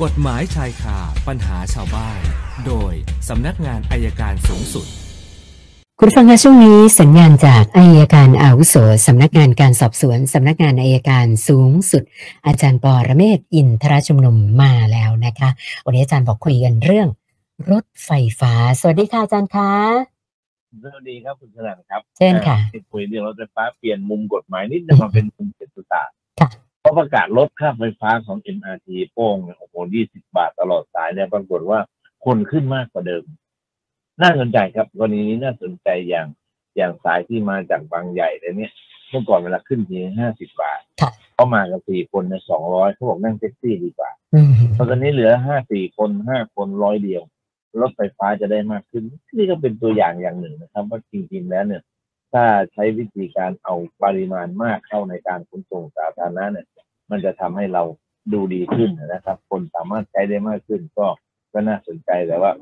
กฎหมายชายคาปัญหาชาวบ้าน โดยสำนักงานอัยการสูงสุด คุณผู้ฟังคะช่วงนี้สัญญาณจากอัยการอาวุโสสำนักงานการสอบสวนสำนักงานอัยการสูงสุด อาจารย์ปอระเมศวร์อินทรชุมนุมมาแล้วนะคะวันนี้อาจารย์บอกคุยกันเรื่อง รถไฟฟ้า สวัสดีค่ะอาจารย์คะสวัสดีครับคุณชนันครับเช่นค่ะที่คุยเรื่องรถไฟฟ้าเปลี่ยนมุมกฎหมายนิดนึงมาเป็นมุมเศรษฐศาสตร์ค่ะ เพราะประกาศลดค่าไฟฟ้าของ MRT โป้งเนี่ยโอ้โห20บาทตลอดสายเนี่ยปรากฏว่าคนขึ้นมากกว่าเดิม น่าสนใจครับกรณีนี้น่าสนใจอย่างอย่างสายที่มาจากบางใหญ่เลยเนี่ยเมื่อก่อนเวลาขึ้นทีห้าสิบบาทค่ะเขามากันสี่คนในสองร้อยเขาบอกนั่งแท็กซี่ดีกว่าอืมเพราะตอนนี้เหลือห้าสี่คนห้าคนร้อยเดียวรถไฟฟ้าจะได้มากขึ้น นี่ก็เป็นตัวอย่างอย่างหนึ่งนะครับ ว่าจริงๆแล้วเนี่ย ถ้าใช้วิธีการเอาปริมาณมากเข้าในการขนส่งสาธารณะเนี่ย มันจะทำให้เราดูดีขึ้นนะครับ คนสามารถใช้ได้มากขึ้นก็ก็น่าสนใจแต่ว่า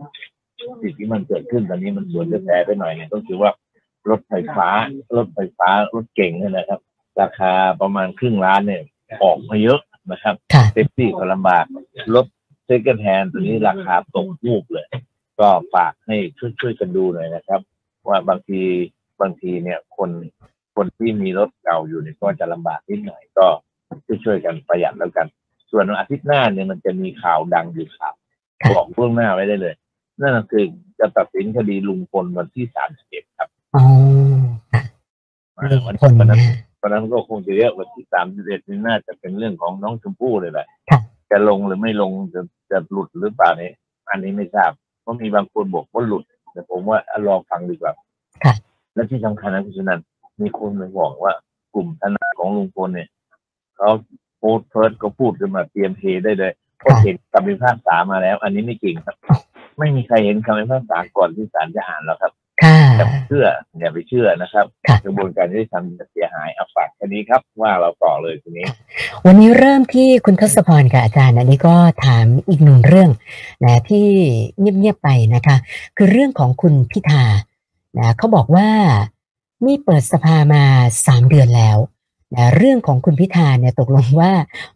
สิ่งที่มันเกิดขึ้นตอนนี้มันสวนกระแสไปหน่อยเนี่ยก็คือว่ารถไฟฟ้ารถไฟฟ้ารถเก๋งเนี่ยนะครับ ราคาประมาณครึ่งล้านเนี่ยออกมาเยอะนะครับค่ะ safety ก็ลำบากรถ second hand ตัวนี้ราคาตกวูบเลย ก็ฝากให้ช่วยช่วยๆกันดูหน่อยนะครับ ว่าบางทีบางทีเนี่ยคนคนที่มีรถเก่าอยู่เนี่ยก็จะลำบากนิดหน่อยก็ ช่วยช่วยๆกันประหยัดแล้วกัน ส่วนวันอาทิตย์หน้าเนี่ยมันจะมีข่าวดังอยู่ข่าวค่ะบอกล่วงหน้าไว้ได้เลย นั่นก็คือจะตัดสินคดีลุงพลวันที่สามสิบเอ็ดครับอ๋อค่ะอ่าเรื่องวันคนวันนั้นนะวันนั้นก็คงจะเยอะวันที่สามสิบเอ็ดนี่น่าจะเป็นเรื่องของน้องชมพู่เลยแหละค่ะจะลงหรือไม่ลงจะจะหลุดหรือเปล่าเนี่ยอันนี้ไม่ทราบเพราะมีบางคนบอกว่าหลุด แต่ผมว่าอะรอฟังดีกว่าค่ะและที่สำคัญนะคุณชนันมีคนมาบอกว่ากลุ่มทนายของลุงพลเนี่ย เขาโพสต์เฟิร์สก็พูดกันมาเตรียมเทได้เลยเพราะค่ะเห็นคำพิพากษามาแล้ว อันนี้ไม่จริงครับ ไม่มีใครเห็นคำพิพากษาก่อนที่ศาลจะอ่านแล้วครับค่ะอย่าไปเชื่ออย่าไปเชื่อนะครับค่ะกระบวนการที่ทำจะเสียหายเอาฝากแค่นี้ครับ ว่าเราต่อเลยทีนี้ วันนี้เริ่มที่คุณทศพรค่ะอาจารย์อันนี้ก็ถามอีกหนึ่งเรื่องนะที่เงียบๆไปนะคะ คือเรื่องของคุณพิธานะเขาบอกว่านี่เปิดสภามาสามเดือนแล้ว นะเรื่องของคุณพิธาเนี่ยตกลงว่า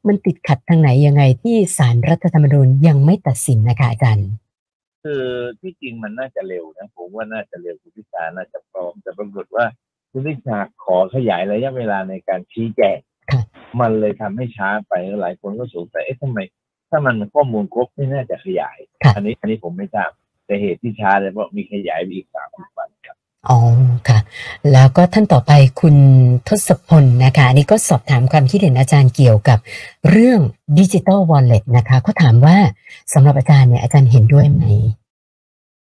มันติดขัดทางไหนยังไงที่ศาลรัฐธรรมนูญยังไม่ตัดสินนะคะอาจารย์คือที่จริงมันน่าจะเร็วนะผมว่าน่าจะเร็วคุณพิธาน่าจะพร้อมแต่ปรากฏว่าคุณพิธาขอขยายระยะเวลาในการชี้แจงค่ะมันเลยทำให้ช้าไปหลายคนก็สงสัยเอ๊ะทำไม ถ้ามันข้อมูลครบไม่น่าจะขยายค่ะอันนี้อันนี้ผมไม่ทราบแต่เหตุที่ช้าเลยเพราะมีขยายไปอีกสามวันครับ อ๋อค่ะ แล้วก็ท่านต่อไปคุณทศพลนะคะอันนี้ก็สอบถามความคิดเห็นอาจารย์เกี่ยวกับเรื่องดิจิ t a ลวอลเล็ตนะคะเขาถามว่าสำหรับอาจารย์เนี่ยอาจารย์เห็นด้วยไหม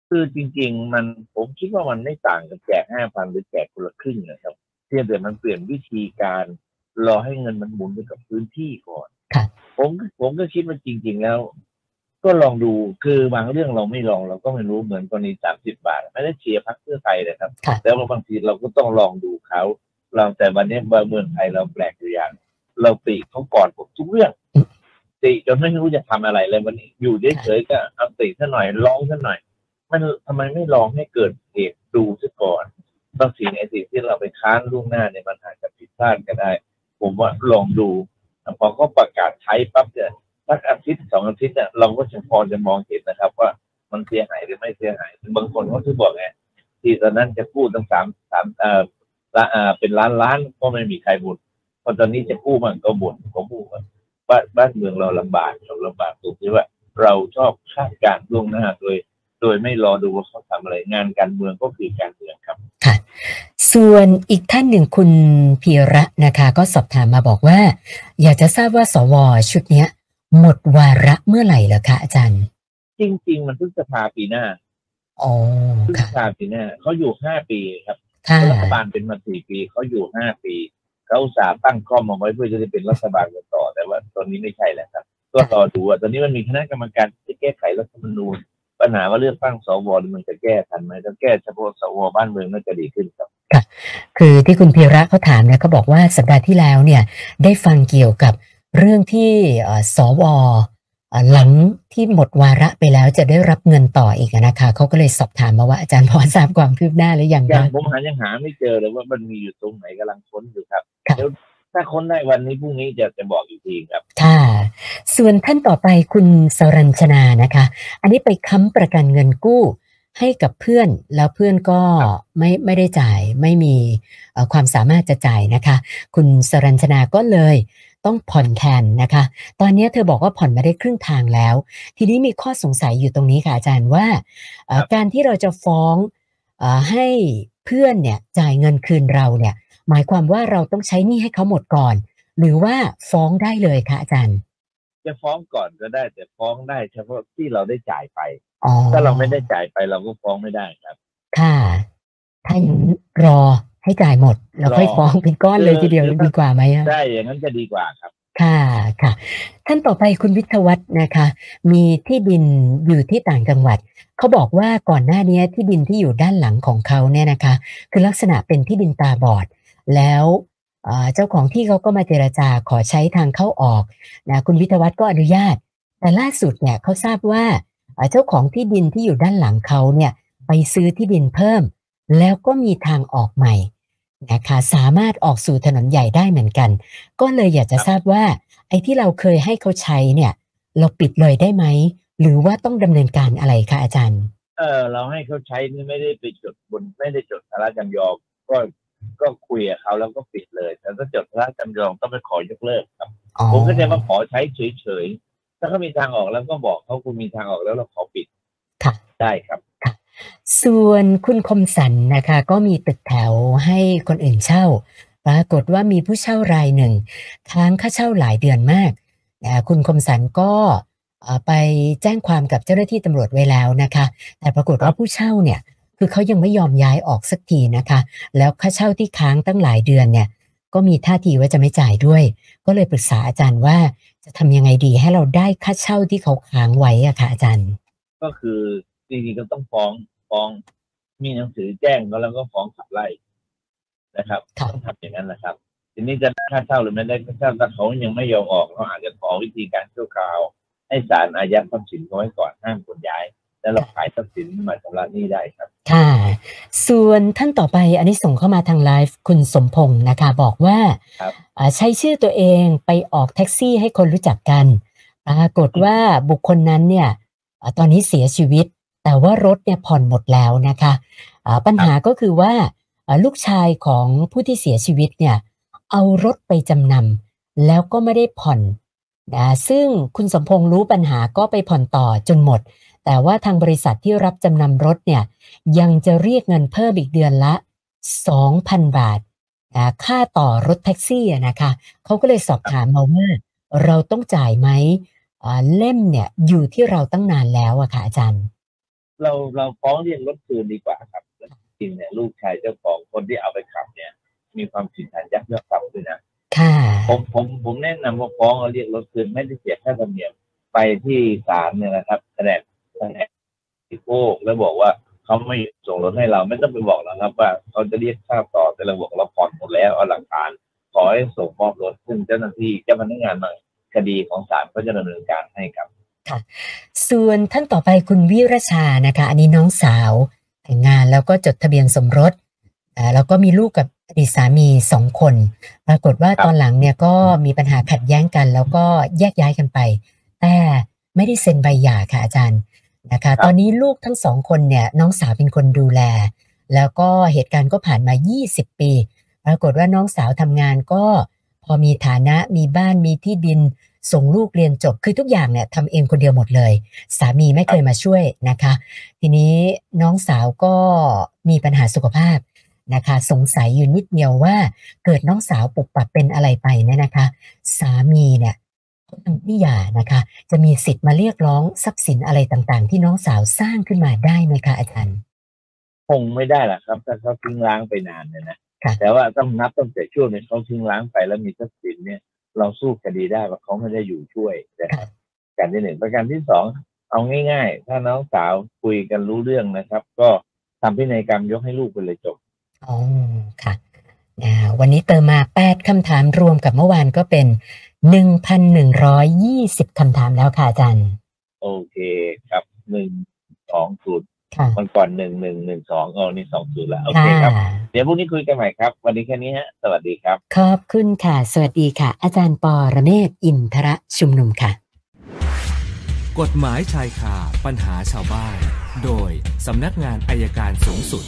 คือจริง ๆ มันผมคิดว่ามันไม่ต่างกับแจกห้าพันหรือแจกคนละครึ่งนะครับเพียงแต่มันเปลี่ยนวิธีการรอให้เงินมันหมุนไปกับพื้นที่ก่อนค่ะผมผมก็คิดว่าจริง ๆ แล้ว ก็ลองดูคือบางเรื่องเราไม่ลองเราก็ไม่รู้เหมือนกรณีสามสิบบาท ไม่ได้เชียร์พรรคเพื่อไทยเลยครับค่ะแล้วบางทีเราก็ต้องลองดูเขาลองแต่วันนี้เมืองไทยเราแปลกอยู่อย่าง เราติเขาก่อนผมทุกเรื่องอืมติจนไม่รู้จะทำอะไรเลยวันนี้อยู่เฉยๆก็เอาติซะหน่อยร้องซะหน่อย มันทำไมไม่ลองให้เกิดเหตุดูซะก่อนบางสิ่งไอ้สิ่งที่เราไปค้านล่วงหน้าเนี่ยมันอาจจะผิดพลาดก็ได้ ผมว่าลองดูแต่พอเขาประกาศใช้ปั๊บเนี่ย สักอาทิตย์สองอาทิตย์เนี่ยเราก็จะพอจะมองเห็นนะครับ ว่ามันเสียหายหรือไม่เสียหายบางคนเขาที่บอกไงที่ตอนนั้นจะกู้ตั้งสามสามเอ่อเป็นล้านล้านก็ไม่มีใครบ่นพอตอนนี้จะกู้มันก็บ่นผมพูดว่าบ้านบ้านเมืองเราลำบากเราลำบากตรงที่ว่า เราชอบคาดการล่วงหน้าโดย โดยไม่รอดูว่าเขาทำอะไรงานการเมืองก็คือการเมืองครับค่ะ ส่วนอีกท่านหนึ่งคุณพีระนะคะ ก็สอบถามมาบอกว่า อยากจะทราบว่าสวชุดเนี้ย หมดวาระเมื่อไหร่เหรอคะอาจารย์ จริง ๆ มันพฤษภาปีหน้าอ๋อพฤษค่ะภาปีหน้าเขาอยู่ห้าปีครับค่ะรัฐบาลเป็นมาสี่ปีเขาอยู่ห้าปีเขาอุตส่าห์ตั้งข้อมาไว้เพื่อจะได้เป็นรัฐบาลกันต่อแต่ว่าตอนนี้ไม่ใช่แล้วครับ ก็รอดูว่าตอนนี้มันมีคณะกรรมการที่จะแก้ไขรัฐธรรมนูญ ปัญหาว่าเลือกตั้งสวมันจะแก้ทันไหมถ้าแก้เฉพาะสวบ้านเมืองน่าจะดีขึ้นครับ คือที่คุณพีระเขาถามเนี่ยเขาบอกว่าสัปดาห์ที่แล้วเนี่ย ได้ฟังเกี่ยวกับ เรื่องที่เอ่อสวเอ่อหลังที่หมดวาระไปแล้วจะได้รับเงินต่ออีกอะนะคะเขาก็เลยสอบถามมาว่าอาจารย์พอทราบความคืบหน้าหรือยังยังคะผมหายังหาไม่เจอเลยว่ามันมีอยู่ตรงไหนกำลังค้นอยู่ครับค่ะเดี๋ยวถ้าค้นได้วันนี้พรุ่งนี้จะจะบอกอีกทีครับค่ะส่วนท่านต่อไปคุณสรัญชนานะคะ อันนี้ไปค้ำประกันเงินกู้ให้กับเพื่อนแล้วเพื่อนก็ไม่ไม่ได้จ่ายไม่มีเอ่อความสามารถจะจ่ายนะคะ คุณสรัญชนาก็เลย ต้องผ่อนแทนนะคะ ตอนนี้เธอบอกว่าผ่อนมาได้ครึ่งทางแล้ว ทีนี้มีข้อสงสัยอยู่ตรงนี้ค่ะอาจารย์ว่าเอ่อครับการที่เราจะฟ้องเอ่อให้เพื่อนเนี่ยจ่ายเงินคืนเราเนี่ย หมายความว่าเราต้องใช้หนี้ให้เขาหมดก่อน หรือว่าฟ้องได้เลยคะอาจารย์ จะฟ้องก่อนก็ได้แต่ฟ้องได้เฉพาะที่เราได้จ่ายไปอ๋อถ้าเราไม่ได้จ่ายไปเราก็ฟ้องไม่ได้ครับ ค่ะถ้าอย่างนั้นรอ ให้จ่ายหมด แล้วค่อยรอฟ้องเป็นก้อนเลยคือทีเดียวคือดีกว่าไหมอะได้อย่างนั้นจะดีกว่าครับ ค่ะค่ะท่านต่อไปคุณวิทยวัฒน์นะคะ มีที่ดินอยู่ที่ต่างจังหวัดเขาบอกว่าก่อนหน้านี้ที่ดินที่อยู่ด้านหลังของเขาเนี่ยนะคะ คือลักษณะเป็นที่ดินตาบอด แล้วเอ่อเจ้าของที่เขาก็มาเจรจาขอใช้ทางเข้าออกนะคุณวิทยวัฒน์ก็อนุญาต แต่ล่าสุดเนี่ยเขาทราบว่าเอ่อเจ้าของที่ดินที่อยู่ด้านหลังเขาเนี่ยไปซื้อที่ดินเพิ่ม แล้วก็มีทางออกใหม่ นะคะสามารถออกสู่ถนนใหญ่ได้เหมือนกัน ก็เลยอยากจะทราบว่า ไอ้ที่เราเคยให้เขาใช้เนี่ย เราปิดเลยได้ไหม หรือว่าต้องดำเนินการอะไรคะอาจารย์ เออเราให้เขาใช้นี่ไม่ได้ไปจดบนไม่ได้จดสาระจำยอมก็ก็คุยกับเขาแล้วก็ปิดเลย แต่ถ้าจดสาระจำยอมต้องไปขอยกเลิกครับอ๋อผมก็จะมาขอใช้เฉยๆถ้าเขามีทางออกแล้วก็บอกเขาคุณมีทางออกแล้วเราขอปิดค่ะได้ครับ ส่วนคุณคมสันนะคะ ก็มีตึกแถวให้คนอื่นเช่า ปรากฏว่ามีผู้เช่ารายหนึ่งค้างค่าเช่าหลายเดือนมากนะคุณคมสันก็ไปแจ้งความกับเจ้าหน้าที่ตำรวจไว้แล้วนะคะ แต่ปรากฏว่าผู้เช่าเนี่ย คือเขายังไม่ยอมย้ายออกสักทีนะคะ แล้วค่าเช่าที่ค้างตั้งหลายเดือนเนี่ย ก็มีท่าทีว่าจะไม่จ่ายด้วย ก็เลยปรึกษาอาจารย์ว่าจะทำยังไงดีให้เราได้ค่าเช่าที่เขาค้างไว้อะค่ะอาจารย์ ก็คือ จริงๆก็ต้องฟ้องฟ้อง มีหนังสือแจ้งก็แล้วก็ฟ้องขับไล่นะครับครับต้องทำอย่างนั้นนะครับ ทีนี้จะได้ค่าเช่าหรือไม่ได้ค่าเช่าถ้าเขายังไม่ยอมออกเราอาจจะขอวิธีการชั่วคราว ให้ศาลอายัดทรัพย์สินเขาไว้ก่อนห้ามขนย้ายแล้วเราขายทรัพย์สินมาชำระหนี้ได้ครับ ค่ะ ส่วนท่านต่อไปอันนี้ส่งเข้ามาทางไลฟ์คุณสมพงศ์นะคะ บอกว่าครับอ่าใช้ชื่อตัวเองไปออกแท็กซี่ให้คนรู้จักกันปรากฏว่าบุคคลนั้นเนี่ยอ่าตอนนี้เสียชีวิต แต่ว่ารถเนี่ยผ่อนหมดแล้วนะคะอ่าปัญหาก็คือว่าลูกชายของผู้ที่เสียชีวิตเนี่ยเอารถไปจำนำแล้วก็ไม่ได้ผ่อนนะซึ่งคุณสมพงษ์รู้ปัญหาก็ไปผ่อนต่อจนหมด แต่ว่าทางบริษัทที่รับจำนำรถเนี่ยยังจะเรียกเงินเพิ่มอีกเดือนละ 2,000 บาทนะค่าต่อรถแท็กซี่นะคะเขาก็เลยสอบถามมาว่าเราต้องจ่ายไหมเล่มเนี่ยอยู่ที่เราตั้งนานแล้วอะค่ะอาจารย์ เราเราฟ้องเรียกรถคืนดีกว่าครับแล้วจริงเนี่ยลูกชายเจ้าของคนที่เอาไปขับเนี่ย มีความผิดฐานยักยอกทรัพย์ด้วยนะค่ะผมผมผมแนะนำว่าฟ้องเอาเรียกรถคืนไม่ได้เสียค่าธรรมเนียมไปที่ศาลเนี่ยนะครับแสดงแสดงสิโภคแล้วบอกว่าเขาไม่ส่งรถให้เราไม่ต้องไปบอกแล้วครับ ว่าเขาจะเรียกค่าต่อแต่เราบอกเราผ่อนหมดแล้วเอาหลักฐานขอให้ส่งมอบรถซึ่งเจ้าหน้าที่เจ้าพนักงานในคดีของศาลก็จะดำเนินการให้ครับ ส่วนท่านต่อไปคุณวิรชานะคะ อันนี้น้องสาวแต่งงานแล้วก็จดทะเบียนสมรสอ่าแล้วก็มีลูกกับอดีตสามีสองคน ปรากฏว่าครับตอนหลังเนี่ยก็มีปัญหาขัดแย้งกัน แล้วก็แยกย้ายกันไป แต่ไม่ได้เซ็นใบหย่าค่ะอาจารย์นะคะ ตอนนี้ลูกทั้งสองคนเนี่ยน้องสาวเป็นคนดูแล แล้วก็เหตุการณ์ก็ผ่านมา 20 ปี ปรากฏว่าน้องสาวทำงานก็พอมีฐานะมีบ้านมีที่ดิน ส่งลูกเรียนจบคือทุกอย่างเนี่ยทำเองคนเดียวหมดเลย สามีไม่เคยมาช่วยนะคะ ทีนี้น้องสาวก็มีปัญหาสุขภาพนะคะ สงสัยอยู่นิดเดียวว่า เกิดน้องสาวปุบปับเป็นอะไรไปเนี่ยนะคะ สามีเนี่ยเขาทำนิยานะคะ จะมีสิทธิ์มาเรียกร้องทรัพย์สินอะไรต่างๆ ที่น้องสาวสร้างขึ้นมาได้ไหมคะอาจารย์คงไม่ได้หรอกครับถ้าเขาทิ้งล้างไปนานเนี่ยนะค่ะแต่ว่าต้องนับตั้งแต่ช่วงที่เขาทิ้งล้างไปแล้วมีทรัพย์สินเนี่ย เราสู้คดีได้ว่าเขาไม่ได้อยู่ช่วยนะครับการที่หนึ่งประการที่สองเอาง่าย ๆ ถ้าน้องสาวคุยกันรู้เรื่องนะครับ ก็ทำพินัยกรรมยกให้ลูกไปเลยจบอ๋อค่ะอ่าวันนี้เติมมา8คำถามรวมกับเมื่อวานก็เป็น1,120คำถามแล้วค่ะอาจารย์โอเคครับหนึ่งสองศูนย์ค่ะมันก่อนหนึ่งหนึ่งหนึ่งสองอ๋อนี่สองศูนย์แล้วโอเคครับเดี๋ยวพรุ่งนี้คุยกันใหม่ครับ วันนี้แค่นี้ฮะ สวัสดีครับ ขอบคุณค่ะ สวัสดีค่ะ อาจารย์ปอระเมศวร์อินทระชุมนุมค่ะ กฎหมายชายคาปัญหาชาวบ้าน โดยสำนักงานอายการสูงสุด